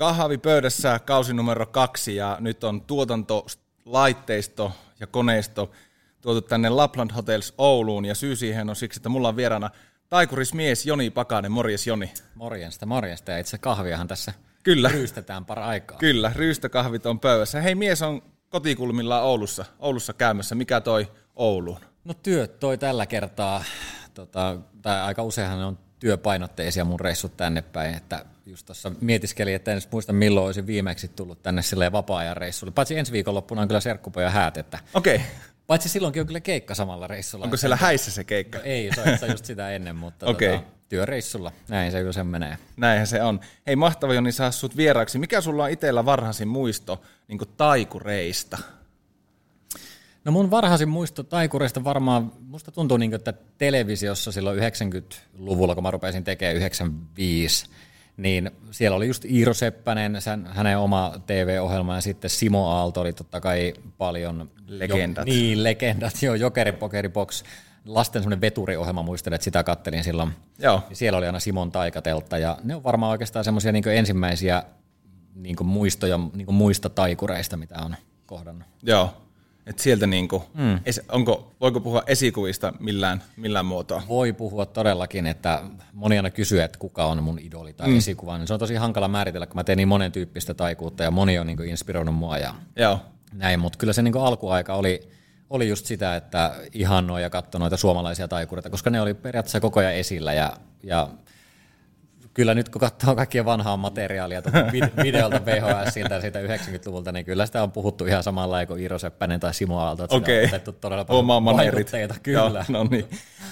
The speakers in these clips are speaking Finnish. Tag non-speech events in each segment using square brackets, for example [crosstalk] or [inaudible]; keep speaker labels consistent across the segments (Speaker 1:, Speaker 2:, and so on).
Speaker 1: Kahvi pöydässä kausi numero kaksi ja nyt on tuotantolaitteisto ja koneisto tuotu tänne Lapland Hotels Ouluun ja syy siihen on siksi, että mulla on vieraana taikurismies Joni Pakanen. Morjes Joni.
Speaker 2: Morjesta, morjesta. Ja itse kahviahan tässä
Speaker 1: Kyllä.
Speaker 2: ryystetään para aikaa.
Speaker 1: Kyllä, ryystäkahvit on pöydässä. Hei, mies on kotikulmilla Oulussa, Oulussa käymässä. Mikä toi Ouluun?
Speaker 2: No työt toi tällä kertaa, tota, tai aika useinhan ne on työpainotteisia mun reissut tänne päin, että just tuossa mietiskelin, että en edes muista milloin olisin viimeksi tullut tänne silleen vapaa-ajan reissulle. Paitsi ensi viikonloppuna on kyllä serkkupoja häät, että
Speaker 1: Okei. Okay.
Speaker 2: paitsi silloinkin on kyllä keikka samalla reissulla.
Speaker 1: Onko siellä häissä se keikka?
Speaker 2: No ei, se on, just sitä ennen, mutta
Speaker 1: Okei.
Speaker 2: tota, työreissulla. Näin se kyllä sen menee.
Speaker 1: Näinhän se on. Hei, mahtava Joni saa sut vieraaksi. Mikä sulla on itsellä varhaisin muisto niin taikureista?
Speaker 2: No mun varhaisin muisto taikureista varmaan, musta tuntuu niin että televisiossa silloin 90-luvulla, kun mä rupesin tekemään 95, niin siellä oli just Iiro Seppänen, sen, hänen oma TV-ohjelma ja sitten Simo Aalto oli totta kai paljon.
Speaker 1: Legendat.
Speaker 2: Jo, niin, legendat, joo, Jokeri Pokeri Box. Lasten semmoinen veturiohjelma, muistelen, että sitä kattelin silloin.
Speaker 1: Joo.
Speaker 2: Ja siellä oli aina Simon taikateltta ja ne on varmaan oikeastaan semmoisia niin ensimmäisiä niin muistoja niin muista taikureista, mitä on kohdannut.
Speaker 1: Joo. Et sieltä niinku, mm. es, onko, voiko puhua esikuvista millään, millään muotoa?
Speaker 2: Voi puhua todellakin, että moni aina kysyy, että kuka on mun idoli tai mm. esikuva, niin se on tosi hankala määritellä, kun mä teen niin monen tyyppistä taikuutta ja moni on niin inspiroinut mua ja
Speaker 1: Joo.
Speaker 2: näin, mutta kyllä se niin alkuaika oli, oli just sitä, että ihannoi ja katsoi noita suomalaisia taikureita, koska ne oli periaatteessa koko ajan esillä ja, ja kyllä nyt kun katsoo kaikkien vanhaa materiaalia [laughs] videolta VHSiltä ja siitä 90-luvulta, niin kyllä sitä on puhuttu ihan samalla kuin Iiro Seppänen tai Simo Aalto, että
Speaker 1: Okei.
Speaker 2: otettu todella paljon
Speaker 1: Omaa maneerit.
Speaker 2: vaikutteita, kyllä.
Speaker 1: Joo, [laughs] no niin.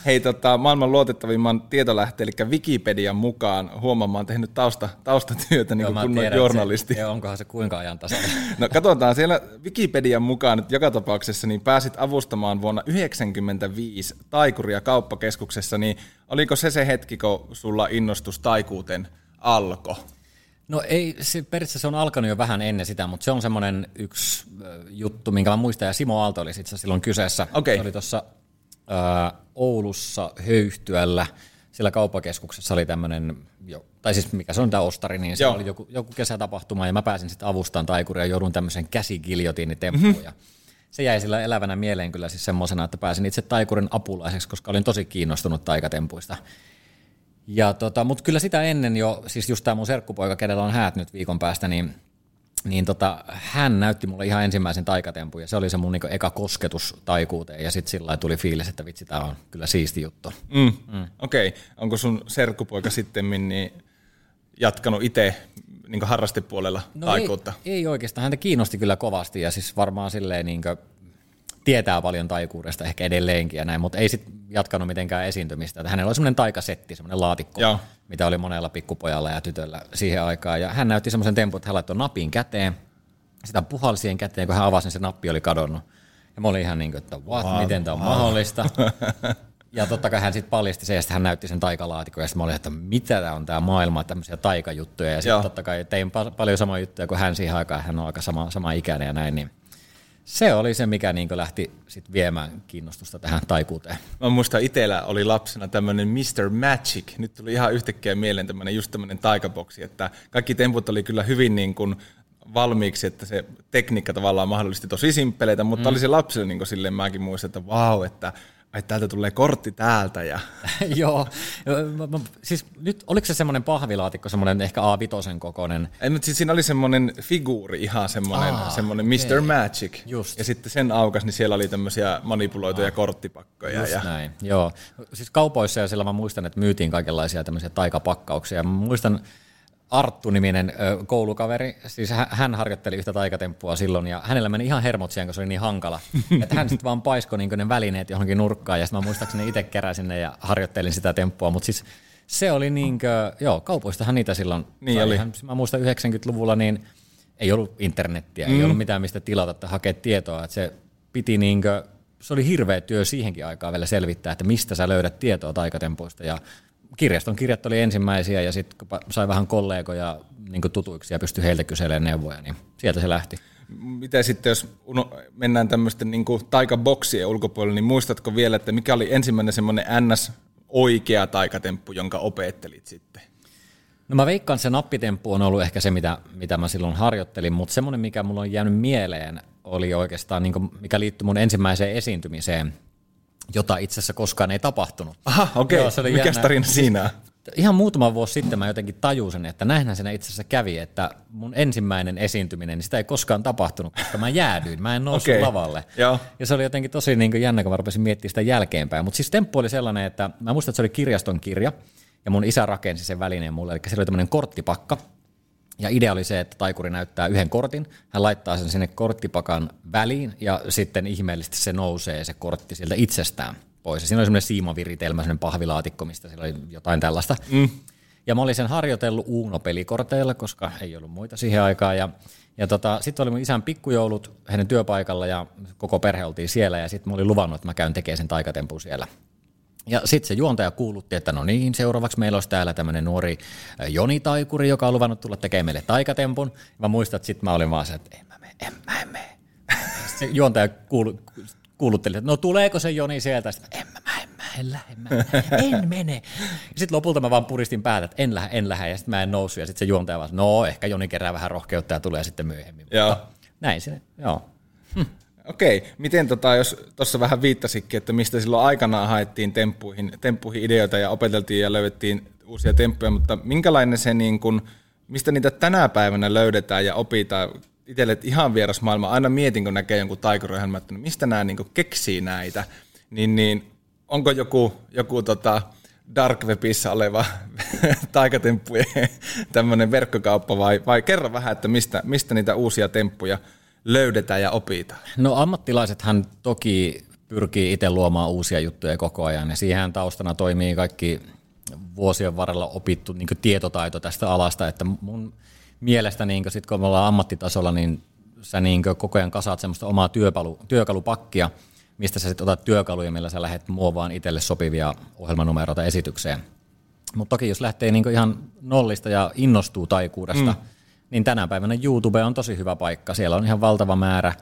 Speaker 1: Hei, tota, maailman luotettavimman tietolähteen, eli Wikipedian mukaan, huomaan, mä oon tehnyt tausta, taustatyötä niin kuin kunnon journalisti.
Speaker 2: Se, ja onkohan se kuinka ajantasainen? [laughs]
Speaker 1: No katsotaan, siellä Wikipedian mukaan nyt joka tapauksessa niin pääsit avustamaan vuonna 1995 taikuria kauppakeskuksessa, niin oliko se se hetki, kun sulla innostus taikuuteen alkoi?
Speaker 2: No ei, se, periaatteessa se on alkanut jo vähän ennen sitä, mutta se on semmoinen yksi ö, juttu, minkä mä muistan, ja Simo Aalto oli itse silloin kyseessä.
Speaker 1: Okei.
Speaker 2: Se oli tuossa Oulussa Höyhtyällä, sillä kauppakeskuksessa oli tämmöinen, tai siis mikä se on tämä ostari, niin se
Speaker 1: Joo.
Speaker 2: oli joku, joku kesätapahtuma, ja mä pääsin sitten avustamaan taikuria, ja joudun tämmöisen käsigiljotiinitemppuun, mm-hmm. ja se jäi sillä elävänä mieleen kyllä siis semmoisena, että pääsin itse taikurin apulaiseksi, koska olin tosi kiinnostunut taikatempuista. Ja tota, mutta kyllä sitä ennen jo, siis just tämä mun serkkupoika, kenellä on häät nyt viikon päästä, niin, niin tota, hän näytti mulle ihan ensimmäisen taikatempun, ja se oli se mun niinku eka kosketus taikuuteen, ja sitten sillä tuli fiilis, että vitsi, tämä on kyllä siisti juttu.
Speaker 1: Mm. Mm. Okei, okay. onko sun serkkupoika sitten niin jatkanut itse niin harrastepuolella no taikuutta?
Speaker 2: Ei, ei oikeastaan, häntä kiinnosti kyllä kovasti, ja siis varmaan silleen niin tietää paljon taikuudesta ehkä edelleenkin ja näin, mutta ei sitten jatkanut mitenkään esiintymistä. Että hänellä oli semmoinen taikasetti, semmoinen laatikko,
Speaker 1: Joo.
Speaker 2: mitä oli monella pikkupojalla ja tytöllä siihen aikaan. Ja hän näytti semmoisen tempun, että hän laittoi napin käteen, sitä puhalsi siihen käteen, kun hän avasi, niin se nappi oli kadonnut. Ja mä olin ihan niin kuin, että what, wow. miten tämä on mahdollista. [laughs] Ja totta kai hän sitten paljasti sen, ja sitten hän näytti sen taikalaatikon, ja sitten mä olin, että mitä tämä on tämä maailma, tämmöisiä taikajuttuja. Ja sitten totta kai tein pa- paljon samoja juttuja kuin hän siihen aikaan, hän on aika sama, sama ikäinen ja näin, niin se oli se, mikä niin lähti sit viemään kiinnostusta tähän taikuuteen.
Speaker 1: Mä muistan itsellä oli lapsena tämmöinen Mr. Magic. Nyt tuli ihan yhtäkkiä mieleen tämmöinen just tämmöinen taikaboksi, että kaikki temput oli kyllä hyvin niin kuin valmiiksi, että se tekniikka tavallaan mahdollisti tosi simppeleitä, mutta mm. oli se lapsille niin kuin silleen mäkin muistan, että vau, että ai täältä tulee kortti täältä. Ja... [laughs]
Speaker 2: Joo, siis nyt oliko se semmoinen pahvilaatikko, semmoinen ehkä A5 kokoinen?
Speaker 1: Ei, mutta siis siinä oli semmoinen figuuri, ihan semmoinen,
Speaker 2: Aa,
Speaker 1: semmoinen Mr.
Speaker 2: okei.
Speaker 1: Magic.
Speaker 2: Just.
Speaker 1: Ja sitten sen aukas, niin siellä oli tämmöisiä manipuloituja korttipakkoja.
Speaker 2: Just
Speaker 1: ja...
Speaker 2: näin, joo. Siis kaupoissa ja siellä mä muistan, että myytiin kaikenlaisia tämmöisiä taikapakkauksia. Mä muistan Arttu-niminen koulukaveri, siis hän, harjoitteli yhtä taikatemppua silloin, ja hänellä meni ihan hermot siihen, kun se oli niin hankala. [laughs] että hän sitten vaan paiskoi niin ne välineet johonkin nurkkaan, ja sitten mä muistaakseni itse keräsin ne ja harjoittelin sitä temppua, mutta siis se oli niin kuin, joo, kaupoistahan niitä silloin.
Speaker 1: Niin oli.
Speaker 2: Hän, mä muistan 90-luvulla, niin ei ollut internettiä, mm. ei ollut mitään mistä tilata tai hakea tietoa, että se piti niin kuin, se oli hirveä työ siihenkin aikaan vielä selvittää, että mistä sä löydät tietoa taikatempuista ja kirjaston kirjat oli ensimmäisiä ja sitten kun sai vähän kollegoja niin tutuiksi ja pystyi heiltä kyselemään neuvoja, niin sieltä se lähti.
Speaker 1: Mitä sitten, jos uno, mennään tämmöisten niin taikaboksien ulkopuolelle, niin muistatko vielä, että mikä oli ensimmäinen semmoinen NS oikea taikatemppu, jonka opettelit sitten?
Speaker 2: No mä veikkaan, että se nappitemppu on ollut ehkä se, mitä, mitä mä silloin harjoittelin, mutta semmoinen, mikä mulla on jäänyt mieleen, oli oikeastaan, niin kuin, mikä liittyy mun ensimmäiseen esiintymiseen, jota itse asiassa koskaan ei tapahtunut.
Speaker 1: Aha, okei. Okay. Mikä tarina siinä on?
Speaker 2: Ihan muutama vuosi sitten mä jotenkin tajusin, että näinhän siinä itse asiassa kävi, että mun ensimmäinen esiintyminen, niin sitä ei koskaan tapahtunut, koska mä jäädyin, mä en noussut okay. lavalle.
Speaker 1: Joo.
Speaker 2: Ja se oli jotenkin tosi niin kuin jännä, kun mä rupesin miettimään sitä jälkeenpäin. Mutta siis temppu oli sellainen, että mä muistan, että se oli kirjaston kirja, ja mun isä rakensi sen välineen mulle, eli se oli tämmöinen korttipakka, ja idea oli se, että taikuri näyttää yhden kortin, hän laittaa sen sinne korttipakan väliin ja sitten ihmeellisesti se nousee se kortti sieltä itsestään pois. Ja siinä oli semmoinen siimaviritelmä, semmoinen pahvilaatikko, mistä siellä oli jotain tällaista. Mm. Ja mä olin sen harjoitellut Uno-pelikorteilla, koska ei ollut muita siihen aikaan. Ja, ja tota, sitten oli mun isän pikkujoulut hänen työpaikalla ja koko perhe oltiin siellä. Ja sitten mä olin luvannut, että mä käyn tekemään sen taikatempun siellä. Ja sitten se juontaja kuulutti, että no niin, seuraavaksi meillä olisi täällä tämmöinen nuori Joni Taikuri, joka on luvannut tulla tekemään meille taikatempun. Ja mä muistan, että sitten mä olin vaan se, että en mä mene, en mä en mene. [laughs] Se juontaja kuulu, kuulutteli, että no tuleeko se Joni sieltä? Sitten, en mä, mä en, mä en lähde, mä en, en [laughs] mene. Sitten lopulta mä vaan puristin päätä, että en lähde, en lähde, ja sitten mä en noussut, ja sitten se juontaja vaan, no ehkä Joni kerää vähän rohkeutta ja tulee sitten myöhemmin.
Speaker 1: Joo.
Speaker 2: Mutta näin sinne, joo.
Speaker 1: Hm. Okei, miten tota, jos tuossa vähän viittasikin, että mistä silloin aikanaan haettiin temppuihin, temppuihin ideoita ja opeteltiin ja löydettiin uusia temppuja, mutta minkälainen se niin kun, mistä niitä tänä päivänä löydetään ja opitaan? Itselle ihan vieras maailma. Aina mietin, kun näkee jonkun taikurohjelman, että mistä nämä niin keksii näitä. Niin, niin onko joku, joku tota, dark webissa oleva [laughs] taikatemppujen tämmöinen verkkokauppa vai, vai kerro vähän, että mistä, mistä niitä uusia temppuja – löydetään ja opitaan?
Speaker 2: No ammattilaisethan toki pyrkii itse luomaan uusia juttuja koko ajan ja siihen taustana toimii kaikki vuosien varrella opittu niin tietotaito tästä alasta, että mun mielestä niin sit kun me ollaan ammattitasolla, niin sä niin koko ajan kasaat semmoista omaa työkalu, työkalupakkia, mistä sä sitten otat työkaluja, millä sä lähdet muovaan itselle sopivia ohjelmanumeroita esitykseen. Mutta toki jos lähtee niin ihan nollista ja innostuu taikuudesta, mm niin tänä päivänä YouTube on tosi hyvä paikka. Siellä on ihan valtava määrä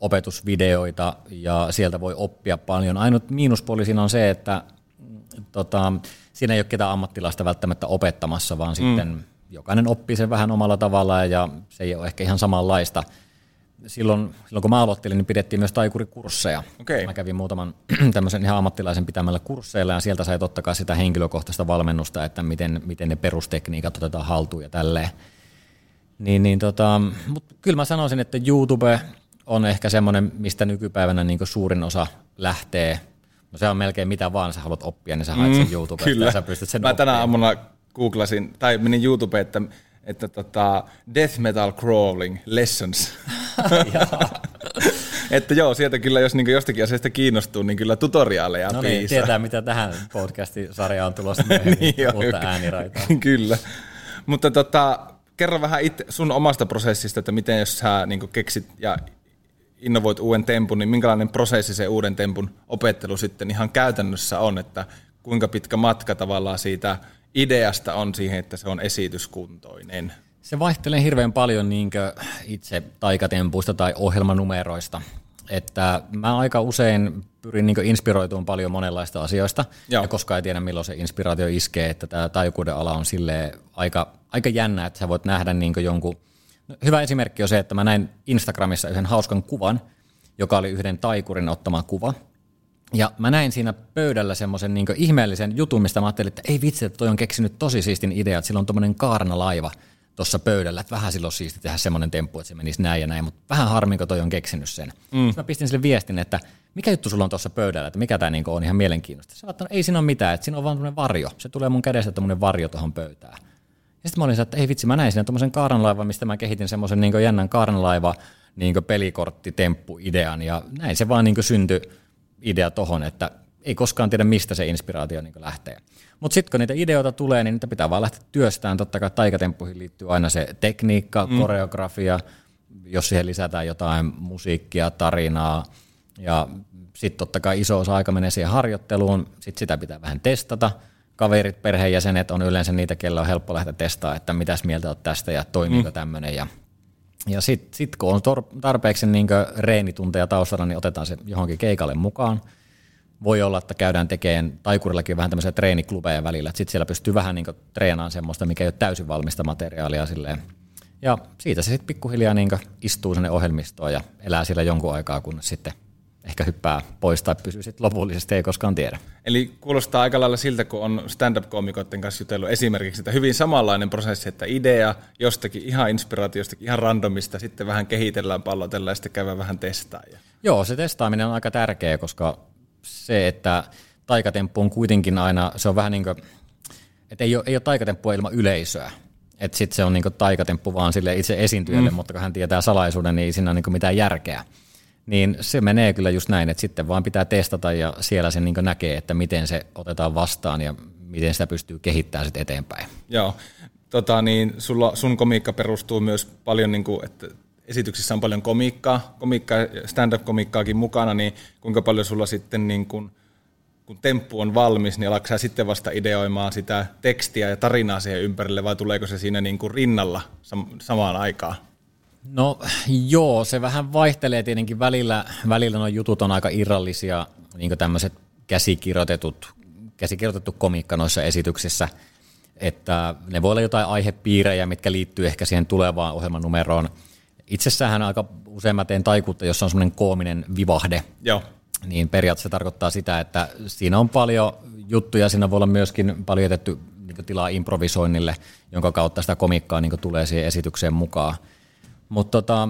Speaker 2: opetusvideoita ja sieltä voi oppia paljon. Ainut miinuspuoli siinä on se, että tota, siinä ei ole ketään ammattilaista välttämättä opettamassa, vaan mm. sitten jokainen oppii sen vähän omalla tavallaan ja se ei ole ehkä ihan samanlaista. Silloin, silloin kun mä aloittelin, niin pidettiin myös taikurikursseja.
Speaker 1: Okay.
Speaker 2: Mä kävin muutaman [clears throat] tämmöisen ihan ammattilaisen pitämällä kursseilla ja sieltä sai totta kai sitä henkilökohtaista valmennusta, että miten, miten ne perustekniikat otetaan haltuun ja tälleen. Niin, niin tota, mutta kyllä mä sanoisin, että YouTube on ehkä semmoinen, mistä nykypäivänä niin suurin osa lähtee. No se on melkein mitä vaan sä haluat oppia, niin sä haet sen mm, YouTubesta kyllä. ja sä pystyt sen
Speaker 1: Mä tänä aamuna googlasin, tai menin YouTubeen, että, että tota, Death Metal Crawling Lessons. [laughs] [laughs] että joo, sieltä kyllä, jos niin jostakin asiasta kiinnostuu, niin kyllä tutoriaaleja
Speaker 2: No niin, tietää mitä tähän podcastin-sarjaan on tulossa myöhemmin, [laughs] niin, uutta ääniraitaa.
Speaker 1: kyllä. Mutta tota, kerro vähän itse sun omasta prosessista, että miten jos sä niin keksit ja innovoit uuden tempun, niin minkälainen prosessi se uuden tempun opettelu sitten ihan käytännössä on, että kuinka pitkä matka tavallaan siitä ideasta on siihen, että se on esityskuntoinen?
Speaker 2: Se vaihtelee hirveän paljon niin itse taikatempuista tai ohjelmanumeroista. Että mä aika usein pyrin niin inspiroitumaan paljon monenlaista asioista, Joo. ja koska ei tiedä milloin se inspiraatio iskee, että tämä taikuuden ala on sille aika, aika jännä, että sä voit nähdä niin jonkun, no, hyvä esimerkki on se, että mä näin Instagramissa yhden hauskan kuvan, joka oli yhden taikurin ottama kuva, ja mä näin siinä pöydällä semmoisen niin ihmeellisen jutun, mistä mä ajattelin, että ei vitsi, että toi on keksinyt tosi siistin idea, että sillä on tuommoinen kaarnalaiva tuossa pöydällä, että vähän silloin siisti tehdä semmoinen temppu, että se menisi näin ja näin, mutta vähän harmi, kun toi on keksinyt sen. Mm. Sitten mä pistin sille viestin, että mikä juttu sulla on tuossa pöydällä, että mikä tämä niinku on ihan mielenkiintoista. Se että ei siinä ole mitään, että siinä on vaan tämmöinen varjo. Se tulee mun kädestä tämmöinen varjo tuohon pöytään. Ja sitten mä olin että ei vitsi, mä näin siinä tuommoisen kaaranlaivan, mistä mä kehitin semmoisen niin jännän kaaranlaiva niin pelikorttitemppu-idean, ja näin se vaan niin syntyi idea tohon, että ei koskaan tiedä, mistä se inspiraatio niin lähtee. Mutta sitten kun niitä ideoita tulee, niin niitä pitää vaan lähteä työstämään. Totta kai taikatemppuihin liittyy aina se tekniikka, mm. koreografia, jos siihen lisätään jotain musiikkia, tarinaa. Ja sitten totta kai iso osa aika menee siihen harjoitteluun, sitten sitä pitää vähän testata. Kaverit, perheenjäsenet on yleensä niitä, kellä on helppo lähteä testaamaan, että mitäs mieltä olet tästä ja toimiiko mm. tämmöinen. Ja, ja sitten sit kun on tarpeeksi niin reenitunteja taustalla, niin otetaan se johonkin keikalle mukaan – voi olla, että käydään tekemään taikurillakin vähän tämmöisiä treeniklubeja välillä, että sitten siellä pystyy vähän niin treenaamaan semmoista, mikä ei ole täysin valmista materiaalia silleen. Ja siitä se sitten pikkuhiljaa niin istuu sinne ohjelmistoon ja elää sillä jonkun aikaa, kun sitten ehkä hyppää pois tai pysyy sitten lopullisesti, ei koskaan tiedä.
Speaker 1: Eli kuulostaa aika lailla siltä, kun on stand-up-koomikoiden kanssa jutellut esimerkiksi, että hyvin samanlainen prosessi, että idea jostakin ihan inspiraatiosta, ihan randomista, sitten vähän kehitellään, pallotellaan ja sitten käydään vähän testaa.
Speaker 2: Joo, se testaaminen on aika tärkeä, koska se, että taikatemppu on kuitenkin aina, se on vähän niin kuin, että ei ole, ei ole taikatemppua ilman yleisöä. Että sitten se on niin taikatemppu vaan sille itse esiintyjälle, mm. mutta kun hän tietää salaisuuden, niin siinä ole niin mitään järkeä. Niin se menee kyllä just näin, että sitten vaan pitää testata ja siellä se niin näkee, että miten se otetaan vastaan ja miten sitä pystyy kehittämään sitten eteenpäin.
Speaker 1: Joo, tota, niin sulla, sun komiikka perustuu myös paljon, niin kuin, että esityksissä on paljon komiikkaa, komiikkaa stand-up-komiikkaakin mukana, niin kuinka paljon sulla sitten niin kun, kun temppu on valmis, niin alatko sitten vasta ideoimaan sitä tekstiä ja tarinaa siihen ympärille, vai tuleeko se siinä niin kuin rinnalla sam- samaan aikaan?
Speaker 2: No joo, se vähän vaihtelee tietenkin välillä. Välillä nuo jutut on aika irrallisia, niin kuin tämmöiset käsikirjoitetut, käsikirjoitettu komiikka noissa esityksissä, että ne voi olla jotain aihepiirejä, mitkä liittyy ehkä siihen tulevaan ohjelman numeroon – Itsessähän aika usein mä teen taikuutta, jossa on semmoinen koominen vivahde.
Speaker 1: Joo.
Speaker 2: Niin periaatteessa tarkoittaa sitä, että siinä on paljon juttuja, siinä voi olla myöskin paljon jätetty niin tilaa improvisoinnille, jonka kautta sitä komikkaa niin tulee siihen esitykseen mukaan. Mutta tota,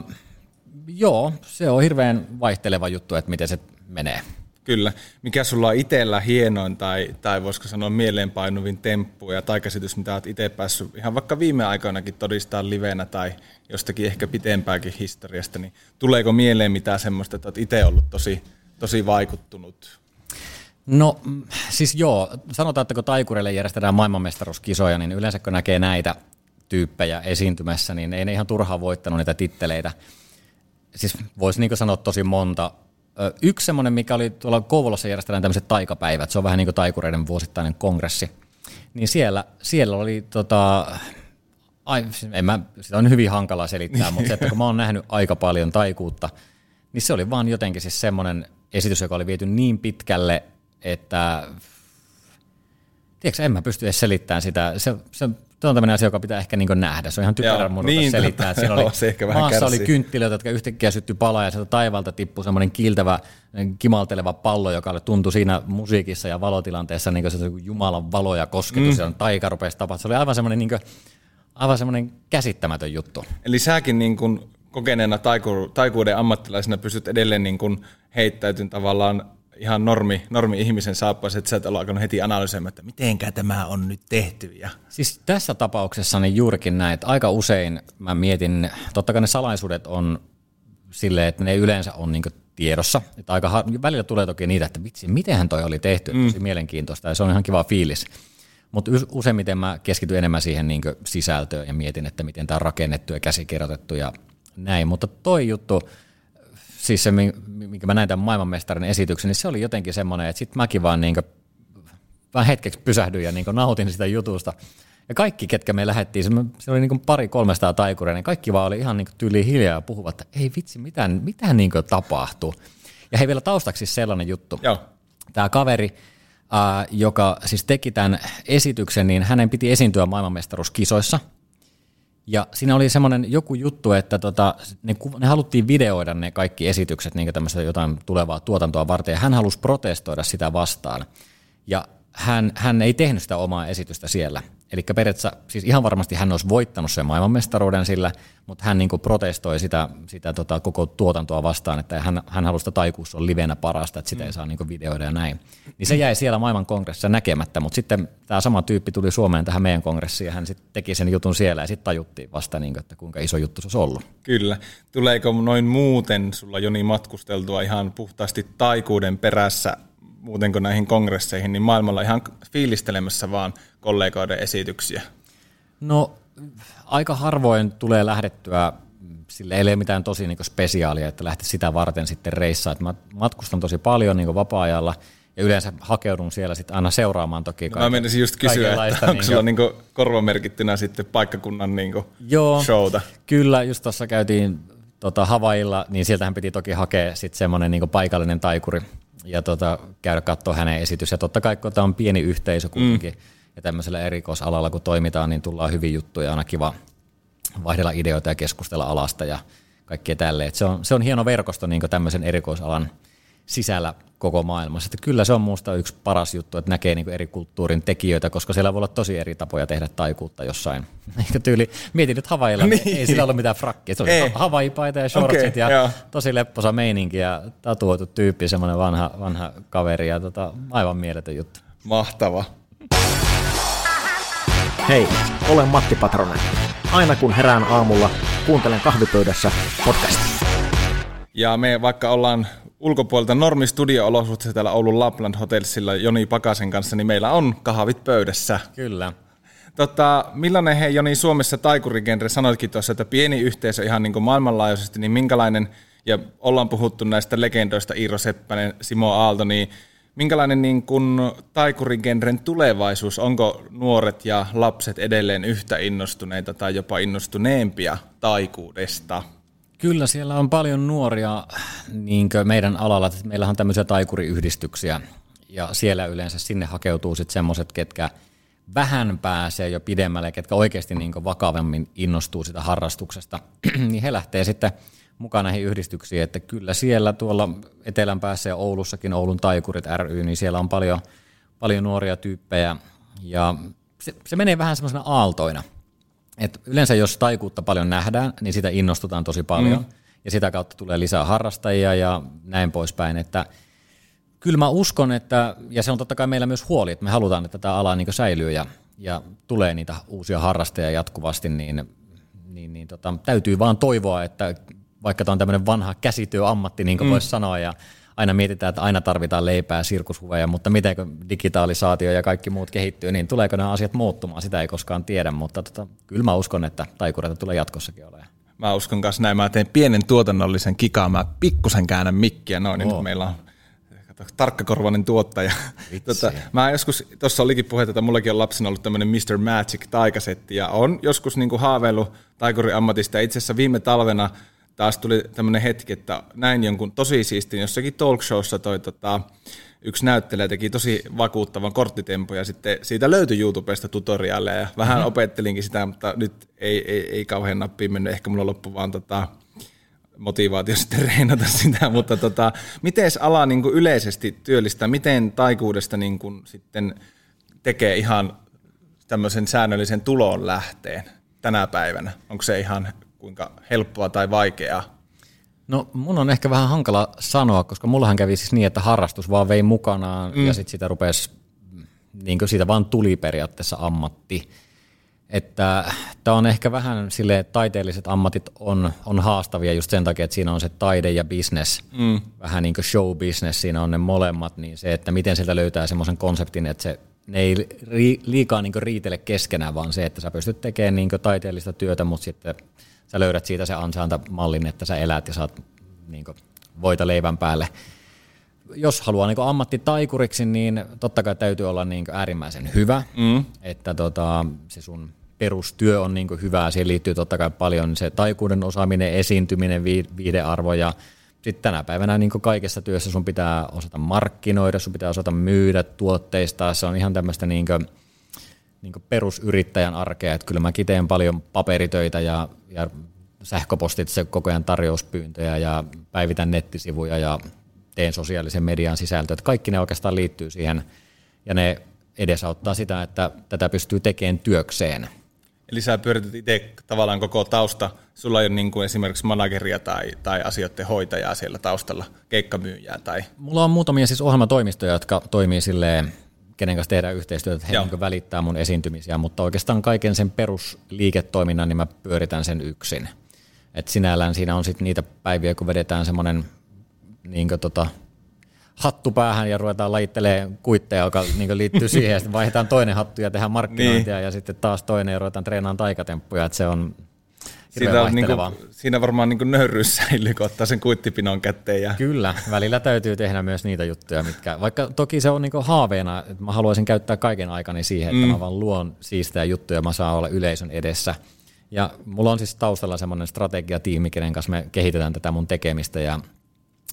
Speaker 2: joo, se on hirveän vaihteleva juttu, että miten se menee.
Speaker 1: Kyllä. Mikä sulla on itsellä hienoin tai, tai voisiko sanoa mieleenpainuvin temppu ja taikasitys, mitä olet itse päässyt ihan vaikka viime aikoinakin todistaa livenä tai jostakin ehkä pitempääkin historiasta, niin tuleeko mieleen mitään semmoista, että olet itse ollut tosi, tosi vaikuttunut?
Speaker 2: No siis joo, sanotaan, että kun taikureille järjestetään maailmanmestaruuskisoja, niin yleensä kun näkee näitä tyyppejä esiintymässä, niin ei ne ihan turhaan voittanut niitä titteleitä. Siis voisi niin sanoa tosi monta, Yksi semmoinen, mikä oli tuolla Kouvolassa järjestetään tämmöiset taikapäivät, se on vähän niin kuin taikureiden vuosittainen kongressi, niin siellä, siellä oli tota, ai, en mä, sitä on hyvin hankala selittää, mutta se, että kun mä oon nähnyt aika paljon taikuutta, niin se oli vaan jotenkin siis semmoinen esitys, joka oli viety niin pitkälle, että tiedätkö, en mä pysty edes selittämään sitä. Se, se, Tuo on tämmöinen asia, joka pitää ehkä niin nähdä. Se on ihan typerä mun niin, selittää. Että siellä oli, se ehkä maassa kärsii. oli kynttilöitä, jotka yhtäkkiä syttyi palaa ja sieltä taivaalta tippui semmoinen kiiltävä, kimalteleva pallo, joka tuntui siinä musiikissa ja valotilanteessa niin se Jumalan valo ja kosketus mm. ja taika rupesi tapahtumaan. Se oli aivan semmoinen, niin kuin, aivan semmoinen käsittämätön juttu.
Speaker 1: Eli säkin niin kuin kokeneena taiku, taikuuden ammattilaisena pystyt edelleen niin kuin heittäytyn tavallaan ihan normi, normi-ihmisen saappaisi, että sä et ole alkanut heti analysoimaan, että mitenkä tämä on nyt tehty. Ja...
Speaker 2: Siis tässä tapauksessa niin juurikin näin, että aika usein mä mietin, totta kai ne salaisuudet on silleen, että ne yleensä on niin tiedossa. Että aika, välillä tulee toki niitä, että vitsi, mitenhän toi oli tehty, mm. tosi mielenkiintoista ja se on ihan kiva fiilis. Mutta useimmiten mä keskityn enemmän siihen niin sisältöön ja mietin, että miten tämä on rakennettu ja käsikirjoitettu ja näin. Mutta toi juttu, siis se, minkä mä näin tämän maailmanmestarin esityksen, niin se oli jotenkin semmoinen, että sitten mäkin vaan niin kuin, vähän hetkeksi pysähdyin ja niin nautin sitä jutusta. Ja kaikki, ketkä me lähdettiin, se oli niin pari kolmesta taikuria, niin kaikki vaan oli ihan niin tyyli hiljaa ja puhuvat, että ei vitsi, mitä, mitä niin tapahtui. Ja hei vielä taustaksi siis sellainen juttu.
Speaker 1: Joo.
Speaker 2: Tämä kaveri, äh, joka siis teki tämän esityksen, niin hänen piti esiintyä maailmanmestaruuskisoissa – siinä oli semmoinen joku juttu, että tota, ne, ne haluttiin videoida ne kaikki esitykset niin tämmöistä jotain tulevaa tuotantoa varten, ja hän halusi protestoida sitä vastaan. Ja hän, hän ei tehnyt sitä omaa esitystä siellä. Eli periaatteessa, siis ihan varmasti hän olisi voittanut sen maailmanmestaruuden sillä, mutta hän niin protestoi sitä, sitä tota, koko tuotantoa vastaan, että hän, hän halusi, että taikuus on livenä parasta, että sitä mm. ei saa niin videoida ja näin. Niin se jäi siellä maailman kongressissa näkemättä, mutta sitten tämä sama tyyppi tuli Suomeen tähän meidän kongressiin ja hän sitten teki sen jutun siellä ja sitten tajuttiin vasta, niin kuin, että kuinka iso juttu se olisi ollut.
Speaker 1: Kyllä. Tuleeko noin muuten sulla Joni matkusteltua ihan puhtaasti taikuuden perässä muuten kuin näihin kongresseihin, niin maailmalla ihan fiilistelemässä vaan kollegoiden esityksiä?
Speaker 2: No aika harvoin tulee lähdettyä, sille ei ole mitään tosi niin spesiaalia, että lähti sitä varten sitten reissaa. mä matkustan tosi paljon niin vapaa-ajalla ja yleensä hakeudun siellä sitten aina seuraamaan toki
Speaker 1: kaiken, Mä menisin just kysyä, että onko niin sulla niin korvamerkittynä sitten paikkakunnan niin
Speaker 2: Joo,
Speaker 1: showta?
Speaker 2: Kyllä, just tuossa käytiin tota, Havailla, niin sieltähän piti toki hakea sitten semmoinen niin paikallinen taikuri, ja tota, käydä katsoa hänen esitys. Ja totta kai, kun tämä on pieni yhteisö kuitenkin, mm. ja tämmöisellä erikoisalalla kun toimitaan, niin tullaan hyvin juttuja, aina kiva vaihdella ideoita ja keskustella alasta ja kaikkea tälleen. se, on, se on hieno verkosto niin tämmöisen erikoisalan sisällä koko maailmassa. Että kyllä se on minusta yksi paras juttu, että näkee niin eri kulttuurin tekijöitä, koska siellä voi olla tosi eri tapoja tehdä taikuutta jossain. [laughs] Eikä tyyli, mietin nyt Havailla, niin. ei sillä ollut mitään frakkia. Se oli Hawaii-paita ja shortsit okay, ja joo. tosi lepposa meininki ja tatuoitu tyyppi, semmoinen vanha, vanha kaveri ja tota, aivan mieletön juttu.
Speaker 1: Mahtava.
Speaker 3: Hei, olen Matti Patronen. Aina kun herään aamulla, kuuntelen kahvipöydässä podcastia.
Speaker 1: Ja me vaikka ollaan ulkopuolelta normistudio-olosuhteessa täällä Oulun Lapland Hotelsilla Joni Pakasen kanssa, niin meillä on kahvit pöydässä.
Speaker 2: Kyllä.
Speaker 1: Tota, millainen he Joni Suomessa taikurigenre, sanoitkin tuossa, että pieni yhteisö ihan niin kuin maailmanlaajuisesti, niin minkälainen, ja ollaan puhuttu näistä legendoista Iiro Seppänen, Simo Aalto, niin minkälainen niin kuin taikurigenren tulevaisuus, onko nuoret ja lapset edelleen yhtä innostuneita tai jopa innostuneempia taikuudesta?
Speaker 2: Kyllä siellä on paljon nuoria niin meidän alalla. Meillä on tämmöisiä taikuriyhdistyksiä ja siellä yleensä sinne hakeutuu sitten semmoiset, ketkä vähän pääsee jo pidemmälle, ketkä oikeasti niin vakavammin innostuu sitä harrastuksesta, [clears throat] niin he lähtee sitten mukaan näihin yhdistyksiin, että kyllä siellä tuolla etelän päässä ja Oulussakin Oulun taikurit ry, niin siellä on paljon, paljon nuoria tyyppejä. Ja se, se menee vähän semmoisena aaltoina – et yleensä jos taikuutta paljon nähdään, niin sitä innostutaan tosi paljon. Mm. Ja sitä kautta tulee lisää harrastajia ja näin poispäin. Että kyllä mä uskon, että, ja se on totta kai meillä myös huoli, että me halutaan, että tämä ala niin säilyy ja, ja tulee niitä uusia harrastajia jatkuvasti, niin, niin, niin tota, täytyy vaan toivoa, että vaikka tämä on tämmöinen vanha käsityöammatti, niin kuin mm. voisi sanoa, ja aina mietitään, että aina tarvitaan leipää, sirkushuveja, mutta miten digitalisaatio ja kaikki muut kehittyy, niin tuleeko nämä asiat muuttumaan, sitä ei koskaan tiedä, mutta tota, kyllä mä uskon, että taikureita tulee jatkossakin olemaan.
Speaker 1: Mä uskon kanssa näin, mä teen pienen tuotannollisen kikaa, mä pikkusen käännän mikkiä noin, niin meillä on tarkkakorvainen tuottaja. tota, mä joskus, tuossa olikin puhe, että mullakin on lapsena ollut tämmöinen Mr. Magic taikasetti, ja on joskus niin haaveillut taikuriammatista. Itse asiassa viime talvena taas tuli tämmöinen hetki, että näin jonkun tosi siistin jossakin talk showssa toi tota, yksi näyttelijä teki tosi vakuuttavan korttitempun ja sitten siitä löytyi YouTubesta tutoriaaleja ja vähän mm-hmm. opettelinkin sitä, mutta nyt ei, ei, ei kauhean nappiin mennyt, ehkä mulla loppu vaan tota, motivaatio sitten [laughs] reinata sitä, mutta tota, miten ala niin kuin yleisesti työllistää, miten taikuudesta niin kuin sitten tekee ihan tämmöisen säännöllisen tulon lähteen tänä päivänä? Onko se ihan kuinka helppoa tai vaikeaa?
Speaker 2: No mun on ehkä vähän hankala sanoa, koska mullahan kävi siis niin, että harrastus vaan vei mukanaan mm. ja sitten siitä rupesi, niin kuin siitä vaan tuli periaatteessa ammatti. Että tämä on ehkä vähän sille että taiteelliset ammatit on, on haastavia just sen takia, että siinä on se taide ja business, mm. vähän niin kuin show business, siinä on ne molemmat, niin se, että miten sieltä löytää semmoisen konseptin, että se ne ei liikaa niin riitele keskenään, vaan se, että sä pystyt tekemään niin taiteellista työtä, mutta sitten sä löydät siitä se ansaintamallin, että sä elät ja saat niin kuin, voita leivän päälle. Jos haluaa niin ammattitaikuriksi, niin totta kai täytyy olla niin äärimmäisen hyvä, mm. että tota, se sun perustyö on niin hyvää. Siihen liittyy totta kai paljon se taikuuden osaaminen, esiintyminen, viidearvo ja sitten tänä päivänä niin kaikessa työssä sun pitää osata markkinoida, sun pitää osata myydä tuotteista. Se on ihan tämmöistä niin kuin, niin perusyrittäjän arkea, että kyllä mäkin teen paljon paperitöitä ja, ja sähköpostitse koko ajan tarjouspyyntöjä ja päivitän nettisivuja ja teen sosiaalisen median sisältöä. Kaikki ne oikeastaan liittyy siihen ja ne edesauttaa sitä, että tätä pystyy tekemään työkseen.
Speaker 1: Eli sä pyörität itse tavallaan koko tausta. Sulla ei ole niin kuin esimerkiksi manageria tai, tai asioiden hoitajaa siellä taustalla, keikkamyyjää tai...
Speaker 2: Mulla on muutamia siis ohjelmatoimistoja, jotka toimii silleen, kenen kanssa tehdään yhteistyötä, että he niin välittää mun esiintymisiä, mutta oikeastaan kaiken sen perusliiketoiminnan niin mä pyöritän sen yksin. Et sinällään siinä on sitten niitä päiviä, kun vedetään semmoinen niin tota, hattu päähän ja ruvetaan lajittelemaan kuitteja, joka niin liittyy siihen, ja sitten vaihdetaan toinen hattu ja tehdään markkinointia, niin. ja sitten taas toinen ja ruvetaan treenaamaan taikatemppuja, että se on
Speaker 1: Siinä, on niin kuin, siinä varmaan niin nöyryys säilyy, kun ottaa sen kuittipinon kätteen. Ja...
Speaker 2: Kyllä, välillä täytyy tehdä myös niitä juttuja, mitkä, vaikka toki se on niin haaveena, että mä haluaisin käyttää kaiken aikani siihen, että mm. mä vaan luon siistejä juttuja, mä saan olla yleisön edessä. Ja mulla on siis taustalla semmoinen strategiatiimi, kenen kanssa me kehitetään tätä mun tekemistä, ja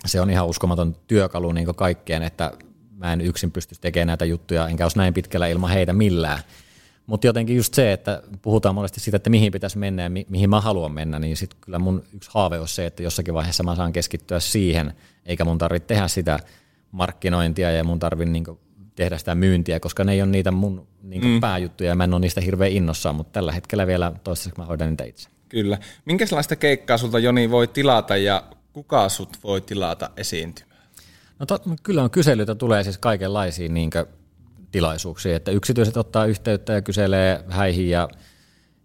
Speaker 2: se on ihan uskomaton työkalu niin kaikkeen, että mä en yksin pysty tekemään näitä juttuja, enkä olisi näin pitkällä ilman heitä millään. Mutta jotenkin just se, että puhutaan monesti siitä, että mihin pitäisi mennä ja mi- mihin mä haluan mennä, niin sitten kyllä mun yksi haave on se, että jossakin vaiheessa mä saan keskittyä siihen, eikä mun tarvitse tehdä sitä markkinointia ja mun tarvitse niinku tehdä sitä myyntiä, koska ne ei ole niitä mun niinku mm. pääjuttuja ja mä en ole niistä hirveän innossaan, mutta tällä hetkellä vielä toistaiseksi mä hoidan niitä itse.
Speaker 1: Kyllä. Minkälaista keikkaa sulta Joni voi tilata ja kuka sut voi tilata esiintymään?
Speaker 2: No to, kyllä on kyselyitä tulee siis kaikenlaisiin niin tilaisuuksiin, että yksityiset ottaa yhteyttä ja kyselee häihin ja,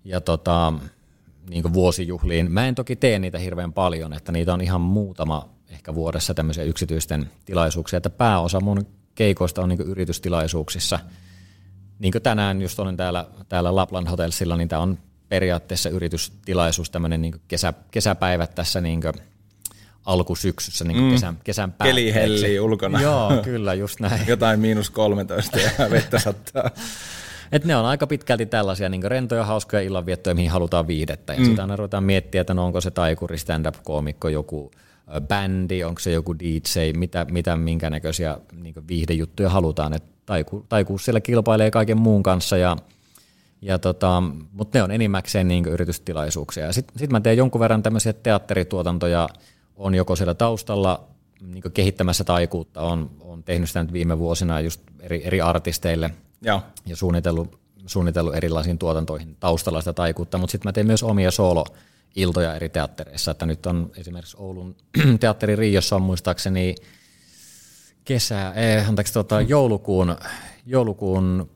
Speaker 2: ja tota, niin vuosijuhliin. Mä en toki tee niitä hirveän paljon, että niitä on ihan muutama ehkä vuodessa tämmöisiä yksityisten tilaisuuksia, että pääosa mun keikoista on niin yritystilaisuuksissa. Niin kuin tänään just olen täällä, täällä Lapland Hotelsilla, niin tämä on periaatteessa yritystilaisuus, tämmöinen niin kesä, kesäpäivät tässä niin alkusyksyssä niin mm. kesän, kesän
Speaker 1: päätteeksi. Keli hellii ulkona.
Speaker 2: Joo, kyllä, just näin. [laughs]
Speaker 1: Jotain miinus 13 ja [laughs] vettä sattaa.
Speaker 2: Et ne on aika pitkälti tällaisia niin rentoja, hauskoja illanviettoja, mihin halutaan viihdettä. Ja mm. sitä aina ruvetaan miettiä, että no onko se taikuri, stand-up-koomikko, joku bändi, onko se joku DJ, mitä, mitä minkä näköisiä niin viihdejuttuja halutaan. Et taiku, taikuus siellä kilpailee kaiken muun kanssa, ja, ja tota, mutta ne on enimmäkseen niin yritystilaisuuksia. Sitten sit mä teen jonkun verran tämmöisiä teatterituotantoja, on joko siellä taustalla niin kehittämässä taikuutta, on, on tehnyt sitä nyt viime vuosina just eri, eri artisteille
Speaker 1: Joo.
Speaker 2: ja suunnitellut, suunnitellut erilaisiin tuotantoihin taustalla sitä taikuutta, mutta sitten mä teen myös omia solo-iltoja eri teattereissa, että nyt on esimerkiksi Oulun [clears throat] teatteri Riossa on muistaakseni kesä, eh, anteeksi, tota, joulukuun, joulukuun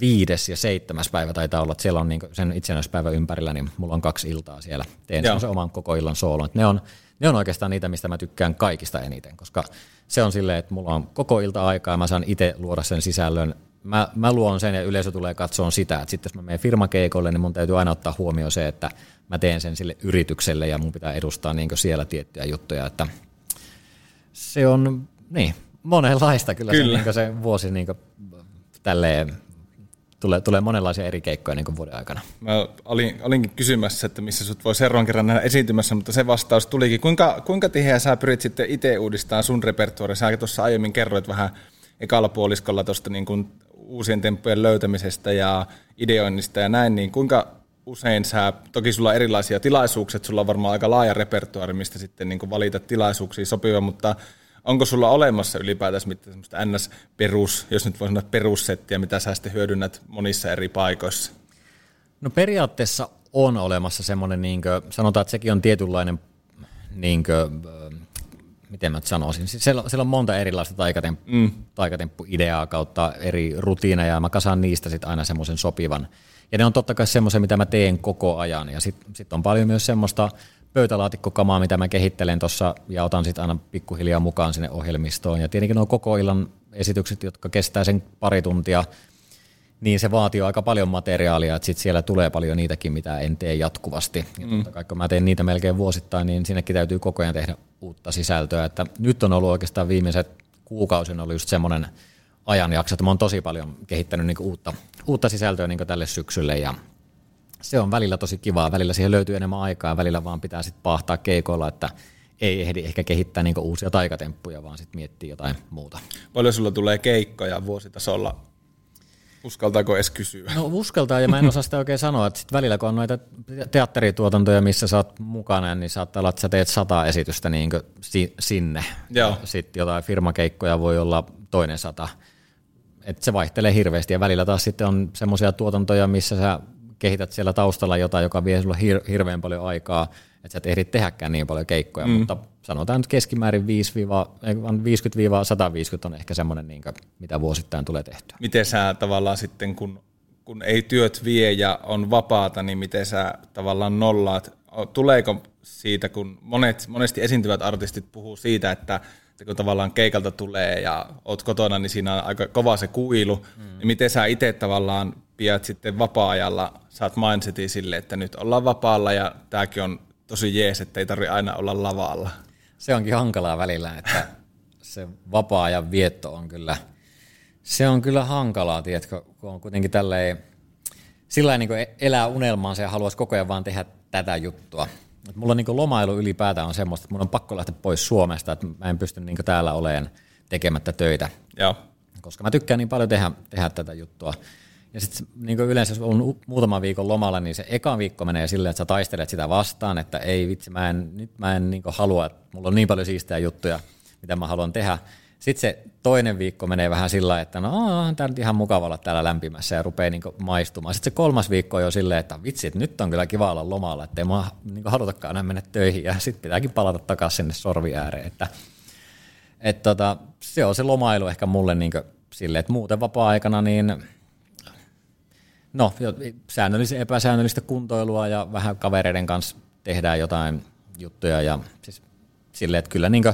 Speaker 2: viides ja seitsemäs päivä taitaa olla, että siellä on niin sen itsenäispäivän ympärillä, niin mulla on kaksi iltaa siellä. Teen sen oman koko illan soolon. Ne on, ne on oikeastaan niitä, mistä mä tykkään kaikista eniten, koska se on silleen, että mulla on koko ilta aikaa ja mä saan itse luoda sen sisällön. Mä, mä luon sen ja yleisö tulee katsoa sitä, että sitten jos mä menen firmakeikolle, niin mun täytyy aina ottaa huomioon se, että mä teen sen sille yritykselle ja mun pitää edustaa niin siellä tiettyjä juttuja, että se on niin, monenlaista kyllä, kyllä. Se, niin se vuosi niin tälleen tulee, tulee monenlaisia eri keikkoja niin kuin vuoden aikana.
Speaker 1: Mä olin, olinkin kysymässä, että missä sut voi seuraavan kerran nähdä esiintymässä, mutta se vastaus tulikin. Kuinka, kuinka tiheä sä pyrit sitten itse uudistamaan sun repertuaari? Sä tuossa aiemmin kerroit vähän ekalla puoliskolla tuosta niin kuin uusien temppujen löytämisestä ja ideoinnista ja näin, niin kuinka usein sä, toki sulla on erilaisia tilaisuuksia, sulla on varmaan aika laaja repertuaari, mistä sitten niin valita tilaisuuksia sopiva, mutta onko sulla olemassa ylipäätänsä mitään semmoista NS-perus, jos nyt voi sanoa perussettiä, mitä sä sitten hyödynnät monissa eri paikoissa?
Speaker 2: No periaatteessa on olemassa semmoinen, niin kuin, sanotaan, että sekin on tietynlainen, niin kuin, miten mä sanoisin, siis siellä, siellä on monta erilaista taikatemppu, mm. taikatemppu-ideaa kautta eri rutiineja, ja mä kasaan niistä sitten aina semmoisen sopivan. Ja ne on totta kai semmoisia, mitä mä teen koko ajan, ja sitten sit on paljon myös semmoista pöytälaatikkokamaa, mitä mä kehittelen tuossa ja otan sitten aina pikkuhiljaa mukaan sinne ohjelmistoon. Ja tietenkin nuo koko illan esitykset, jotka kestää sen pari tuntia, niin se vaatii aika paljon materiaalia, että sitten siellä tulee paljon niitäkin, mitä en tee jatkuvasti. Ja mm. kai, kun mä teen niitä melkein vuosittain, niin sinnekin täytyy koko ajan tehdä uutta sisältöä. Että nyt on ollut oikeastaan viimeiset kuukausin ollut just semmoinen ajanjakso, että mä oon tosi paljon kehittänyt niinku uutta, uutta sisältöä niinku tälle syksylle ja se on välillä tosi kivaa. Välillä siihen löytyy enemmän aikaa, välillä vaan pitää sitten pahtaa keikolla, että ei ehdi ehkä kehittää niinku uusia taikatemppuja, vaan sitten miettii jotain muuta.
Speaker 1: Paljon sulla tulee keikkoja vuositasolla? Uskaltaako edes kysyä?
Speaker 2: No uskaltaa, ja mä en osaa sitä oikein sanoa, että sit välillä kun on noita teatterituotantoja, missä sä oot mukana, niin saattaa olla, että sä teet sata esitystä niin sinne.
Speaker 1: Joo.
Speaker 2: Sitten jotain firmakeikkoja voi olla toinen sata et se vaihtelee hirveästi ja välillä taas sitten on semmoisia tuotantoja, missä sä kehität siellä taustalla jotain, joka vie sulle hir- hirveän paljon aikaa, että sä et ehdi tehdäkään niin paljon keikkoja, mm. mutta sanotaan nyt keskimäärin 50-150 on ehkä semmoinen, niin mitä vuosittain tulee tehtyä.
Speaker 1: Miten sä tavallaan sitten, kun, kun ei työt vie ja on vapaata, niin miten sä tavallaan nollaat? Tuleeko siitä, kun monet, monesti esiintyvät artistit puhuu siitä, että kun tavallaan keikalta tulee ja oot kotona, niin siinä on aika kova se kuilu. Mm. Niin miten sä itse tavallaan pidät sitten vapaa-ajalla, saat mindsetin sille, että nyt ollaan vapaalla ja tämäkin on tosi jees, että ei tarvitse aina olla lavalla.
Speaker 2: Se onkin hankalaa välillä, että se vapaa-ajan vietto on kyllä, se on kyllä hankalaa, tiedätkö, kun on kuitenkin tälleen, sillä niin elää unelmaansa ja haluaisi koko ajan vaan tehdä tätä juttua. Et mulla niin lomailu ylipäätään on semmoista, että mun on pakko lähteä pois Suomesta, että mä en pysty niin täällä olemaan tekemättä töitä.
Speaker 1: Joo.
Speaker 2: Koska mä tykkään niin paljon tehdä, tehdä tätä juttua. Ja sitten niin yleensä, jos on muutama viikon lomalla, niin se eka viikko menee silleen, että sä taistelet sitä vastaan, että ei vitsi, mä en, nyt mä en niin halua, että mulla on niin paljon siistejä juttuja, mitä mä haluan tehdä. Sitten se toinen viikko menee vähän sillä että no on tämä nyt ihan mukava olla täällä lämpimässä ja rupeaa niin maistumaan. Sitten se kolmas viikko on jo silleen, että vitsi, että nyt on kyllä kiva olla lomalla, että ei mä niin halutakaan enää mennä töihin ja sitten pitääkin palata takaisin sinne sorvi ääreen. Että, että tota, se on se lomailu ehkä mulle niin silleen, että muuten vapaa-aikana niin no, säännöllistä, epäsäännöllistä kuntoilua ja vähän kavereiden kanssa tehdään jotain juttuja ja siis silleen, että kyllä niin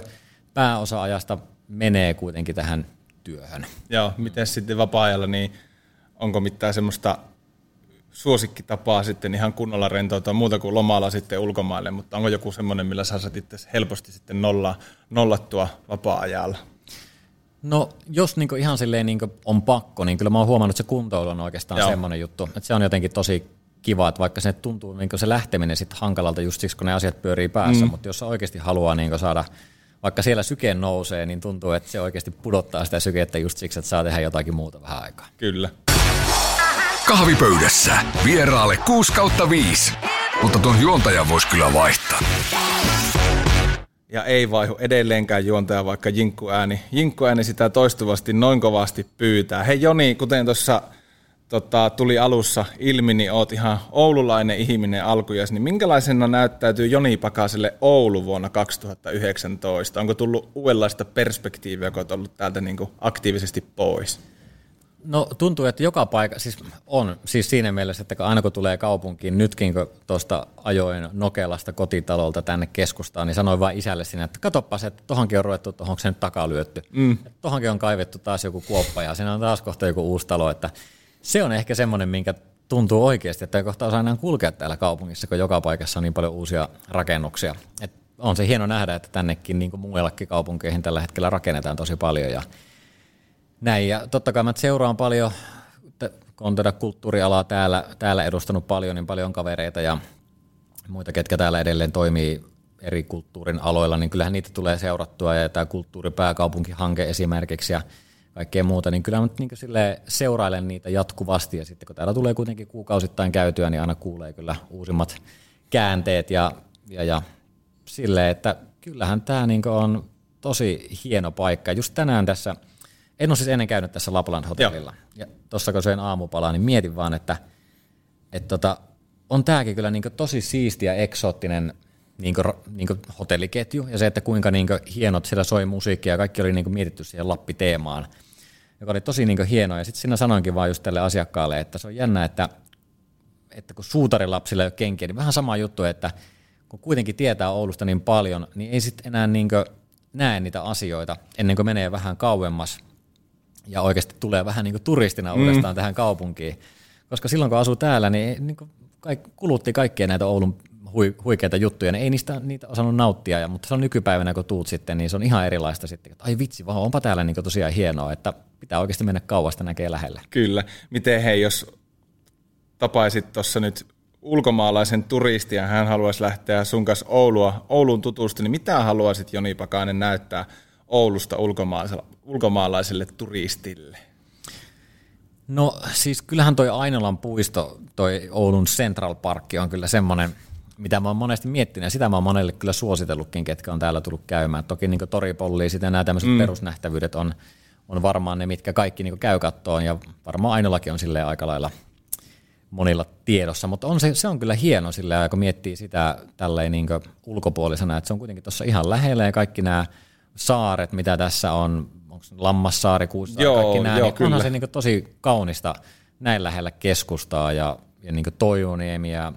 Speaker 2: pääosa ajasta menee kuitenkin tähän työhön.
Speaker 1: Joo, miten sitten vapaa-ajalla, niin onko mitään semmoista suosikkitapaa sitten ihan kunnolla rentoutua muuta kuin lomalla sitten ulkomaille, mutta onko joku semmoinen, millä sä saat itse helposti sitten nolla, nollattua vapaa-ajalla?
Speaker 2: No jos niin ihan silleen niin on pakko, niin kyllä mä oon huomannut, että se kuntoilu on oikeastaan Joo. semmoinen juttu, että se on jotenkin tosi kiva, että vaikka se tuntuu niin se lähteminen sitten hankalalta just siksi, kun ne asiat pyörii päässä, mm. mutta jos oikeasti haluaa niin saada vaikka siellä syke nousee, niin tuntuu, että se oikeasti pudottaa sitä sykettä just siksi, että saa tehdä jotakin muuta vähän aikaa.
Speaker 1: Kyllä.
Speaker 4: Kahvipöydässä vieraalle 6 kautta 5, mutta tuon juontajan voisi kyllä vaihtaa.
Speaker 1: Ja ei vaihu edelleenkään juontaja, vaikka jinkku ääni, jinkku ääni sitä toistuvasti noin kovasti pyytää. Hei Joni, kuten tuossa tota, tuli alussa ilmi, niin oot ihan oululainen ihminen alkujas, niin minkälaisena näyttäytyy Joni Pakaselle Oulu vuonna 2019? Onko tullut uudenlaista perspektiiviä, kun oot ollut täältä niin aktiivisesti pois?
Speaker 2: No tuntuu, että joka paikka, siis on siis siinä mielessä, että aina kun tulee kaupunkiin, nytkin kun tuosta ajoin Nokelasta kotitalolta tänne keskustaan, niin sanoin vain isälle sinne, että katoppa se, että tohonkin on ruvettu, tohonko se nyt takalyötty. Mm. Tohonkin on kaivettu taas joku kuoppa ja siinä on taas kohta joku uusi talo, että se on ehkä semmoinen, minkä tuntuu oikeasti, että ei kohta osaa enää kulkea täällä kaupungissa, kun joka paikassa on niin paljon uusia rakennuksia. Et on se hieno nähdä, että tännekin niin kuin muillakin kaupunkeihin tällä hetkellä rakennetaan tosi paljon ja näin. Ja totta kai mä seuraan paljon, on tätä kulttuurialaa täällä, täällä edustanut paljon, niin paljon kavereita ja muita, ketkä täällä edelleen toimii eri kulttuurin aloilla, niin kyllähän niitä tulee seurattua ja tämä kulttuuripääkaupunkihanke esimerkiksi ja kaikkea muuta, niin kyllä mä niin seurailen niitä jatkuvasti ja sitten kun täällä tulee kuitenkin kuukausittain käytyä, niin aina kuulee kyllä uusimmat käänteet ja, ja, ja silleen, että kyllähän tämä niin on tosi hieno paikka. Just tänään tässä, en ole siis ennen käynyt tässä Lapland hotellilla, Joo. ja tuossa kun söin aamupalaa, niin mietin vaan, että, että tota, on tämäkin kyllä niin tosi siisti ja eksoottinen niin kuin, niin kuin hotelliketju ja se, että kuinka niin kuin hienot siellä soi musiikkia ja kaikki oli niin kuin mietitty siihen Lappi-teemaan, joka oli tosi niin kuin hienoa. Ja sitten siinä sanoinkin vaan just tälle asiakkaalle, että se on jännä, että, että kun suutarilapsilla ei ole kenkiä, niin vähän sama juttu, että kun kuitenkin tietää Oulusta niin paljon, niin ei sitten enää niin kuin näe niitä asioita ennen kuin menee vähän kauemmas ja oikeasti tulee vähän niin kuin turistina mm. uudestaan tähän kaupunkiin. Koska silloin kun asuu täällä, niin, niin kuin kulutti kaikkia näitä Oulun hui, huikeita juttuja, niin ei niistä niitä osannut nauttia, ja, mutta se on nykypäivänä, kun tuut sitten, niin se on ihan erilaista sitten, että ai vitsi, vaan onpa täällä niin tosiaan hienoa, että pitää oikeasti mennä kauasta näkee lähelle.
Speaker 1: Kyllä. Miten hei, jos tapaisit tuossa nyt ulkomaalaisen turistin ja hän haluaisi lähteä sun kanssa Oulua, Oulun tutustumaan, niin mitä haluaisit Joni Pakainen näyttää Oulusta ulkomaalaiselle, ulkomaalaiselle turistille?
Speaker 2: No siis kyllähän toi Ainolan puisto, toi Oulun Central Park on kyllä semmoinen, mitä mä oon monesti miettinyt, ja sitä mä oon monelle kyllä suositellutkin, ketkä on täällä tullut käymään. Toki niin toripollia, sitten nämä tämmöiset mm. perusnähtävyydet on, on varmaan ne, mitkä kaikki niin käy kattoon ja varmaan Ainollakin on silleen aika lailla monilla tiedossa, mutta on se, se on kyllä hieno sillä kun miettii sitä tälleen niin ulkopuolisena, että se on kuitenkin tuossa ihan lähellä ja kaikki nämä saaret, mitä tässä on, onko Lammassaari, Kuussaari,
Speaker 1: Joo,
Speaker 2: kaikki nämä,
Speaker 1: joo,
Speaker 2: niin onhan
Speaker 1: kyllä.
Speaker 2: se niin tosi kaunista näin lähellä keskustaa ja, ja niin Toivoniemi ja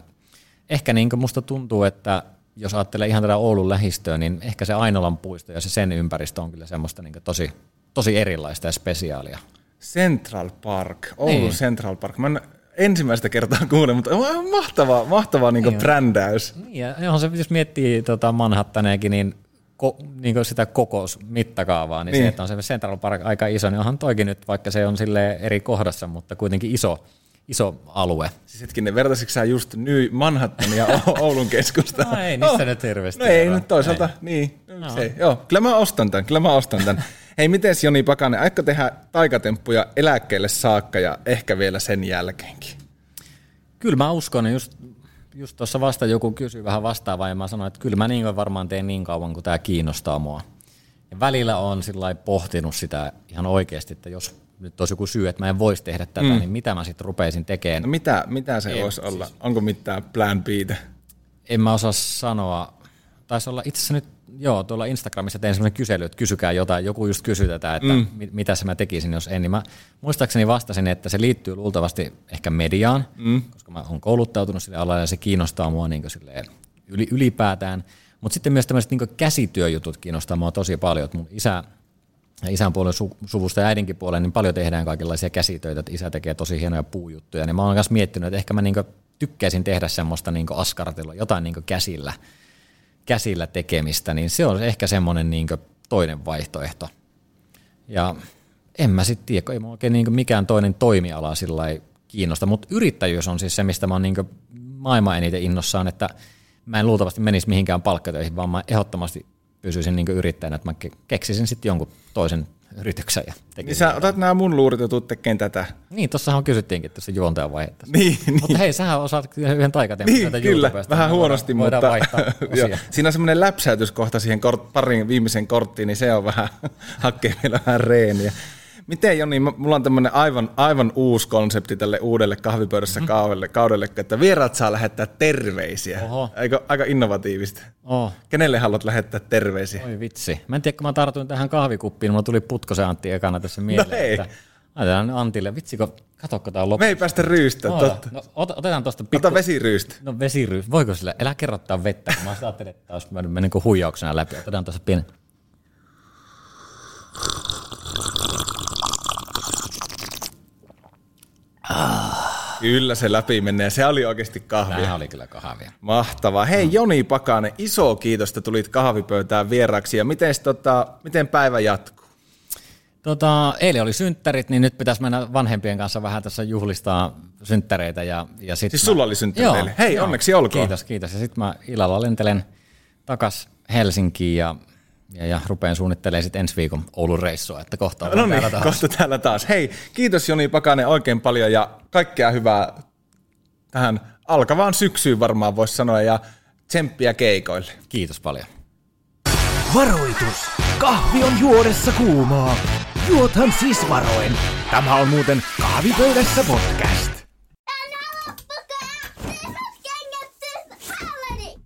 Speaker 2: ehkä niin musta tuntuu, että jos ajattelee ihan tätä Oulun lähistöä, niin ehkä se Ainolan puisto ja se sen ympäristö on kyllä semmoista niin tosi, tosi erilaista ja spesiaalia.
Speaker 1: Central Park, Oulun
Speaker 2: Niin.
Speaker 1: Central Park. Mä en ensimmäistä kertaa kuulen, mutta mahtava, mahtava niin
Speaker 2: Niin on.
Speaker 1: brändäys.
Speaker 2: Niin, ja johon se, jos miettii tota Manhattaneekin, niin, ko, niin sitä kokousmittakaavaa, niin, niin, se, että on se Central Park aika iso, niin onhan toikin nyt, vaikka se on sille eri kohdassa, mutta kuitenkin iso, iso alue.
Speaker 1: Siis hetkinen, vertaisitko sä just New Manhattan ja O- [laughs] Oulun keskusta?
Speaker 2: No ei niistä nyt hirveästi
Speaker 1: No ei nyt toisaalta, niin. Se, joo, kyllä mä ostan tämän, kyllä mä ostan tämän. [laughs] Hei, miten Joni Pakanen, aikko tehdä taikatemppuja eläkkeelle saakka ja ehkä vielä sen jälkeenkin?
Speaker 2: Kyllä mä uskon, just, just tuossa vasta joku kysyi vähän vastaavaa ja mä sanoin, että kyllä mä niin varmaan teen niin kauan, kun tämä kiinnostaa mua. Ja välillä on sillä pohtinut sitä ihan oikeasti, että jos nyt olisi joku syy, että mä en voisi tehdä tätä, mm. niin mitä mä sitten rupeisin tekemään.
Speaker 1: No mitä, mitä se voisi olla? Onko mitään plan Btä?
Speaker 2: En mä osaa sanoa. Taisi olla itse asiassa nyt, joo, tuolla Instagramissa tein semmoinen kysely, että kysykää jotain. Joku just kysyi tätä, että mm. mit, mitä se mä tekisin, jos en. Niin mä muistaakseni vastasin, että se liittyy luultavasti ehkä mediaan, mm. koska mä oon kouluttautunut sille alalle ja se kiinnostaa mua niin yli, ylipäätään. Mutta sitten myös tämmöiset niin käsityöjutut kiinnostaa mua tosi paljon. Että mun isä, isän puolen su- suvusta ja äidinkin puolen, niin paljon tehdään kaikenlaisia käsitöitä, että isä tekee tosi hienoja puujuttuja. Niin mä oon myös miettinyt, että ehkä mä niinku tykkäisin tehdä semmoista niinku askartelua, jotain niinku käsillä, käsillä tekemistä, niin se on ehkä semmoinen niinku toinen vaihtoehto. Ja en mä sitten tiedä, ei oikein niinku mikään toinen toimiala sillä kiinnosta, mutta yrittäjyys on siis se, mistä mä oon niinku maailman eniten innossaan, että mä en luultavasti menisi mihinkään palkkatöihin, vaan mä ehdottomasti pysyisin niinku yrittäjänä, että mä ke- keksisin sitten jonkun toisen yrityksen ja.
Speaker 1: Niin sä otat nämä mun luurit ja tuut tekemään tätä.
Speaker 2: Niin, tuossahan kysyttiinkin tuossa juontajan vaiheessa.
Speaker 1: Niin, niin.
Speaker 2: Mutta hei, sähän osaat yhden taikatempun
Speaker 1: Niin,
Speaker 2: sieltä
Speaker 1: kyllä, vähän
Speaker 2: niin
Speaker 1: huonosti,
Speaker 2: voidaan,
Speaker 1: mutta
Speaker 2: Voidaan vaihtaa [laughs] osia.
Speaker 1: siinä on semmoinen läpsäytyskohta siihen kort, parin viimeisen korttiin, niin se on vähän, [laughs] hakkee vähän reeniä. Miten Joni, mulla on tämmöinen aivan, aivan uusi konsepti tälle uudelle kahvipöydässä
Speaker 2: Mhm.
Speaker 1: kaudelle, kaudelle, että vieraat saa lähettää terveisiä.
Speaker 2: Oho.
Speaker 1: Aika, aika innovatiivista.
Speaker 2: Oh,
Speaker 1: Kenelle haluat lähettää terveisiä?
Speaker 2: oi vitsi. Mä en tiedä, kun mä tartuin tähän kahvikuppiin, mulla tuli Putkosen Antti ekana tässä mieleen.
Speaker 1: No ei.
Speaker 2: että Laitetaan Antille, vitsikö, katokko tää loppu.
Speaker 1: Me ei päästä ryystää,
Speaker 2: Oota,
Speaker 1: totta.
Speaker 2: No, ot, otetaan tosta pikku...
Speaker 1: Ota vesiryystä.
Speaker 2: No vesiry, voiko sille, elä kerrottaa vettä, kun mä ajattelin, että olisi mennyt niin kuin huijauksena läpi. Otetaan tuossa pieni.
Speaker 1: Kyllä se läpi menee. Se oli oikeasti kahvia.
Speaker 2: Nämä oli kyllä kahvia.
Speaker 1: Mahtavaa. Hei Joni Pakanen, iso kiitos, että tulit kahvipöytään vieraksi. Ja miten, tota, miten päivä jatkuu?
Speaker 2: Tota, eilen oli synttärit, niin nyt pitäisi mennä vanhempien kanssa vähän tässä juhlistaa synttäreitä. Ja, ja sit
Speaker 1: Siis
Speaker 2: mä-
Speaker 1: sulla oli
Speaker 2: Joo,
Speaker 1: eilen. Hei,
Speaker 2: joo.
Speaker 1: onneksi olkoon.
Speaker 2: Kiitos, kiitos. Ja sitten mä illalla lentelen takas Helsinkiin ja, ja, ja rupean suunnittelemaan sitten ensi viikon Oulun reissua, että kohta
Speaker 1: No niin,
Speaker 2: täällä taas.
Speaker 1: kohta täällä taas. Hei, kiitos Joni Pakanen oikein paljon ja kaikkea hyvää tähän alkavaan syksyyn varmaan voisi sanoa ja tsemppiä keikoille.
Speaker 2: Kiitos paljon.
Speaker 3: Varoitus! Kahvi on juodessa kuumaa. Juothan siis varoen. Tämä on muuten Kahvipöydässä podcast.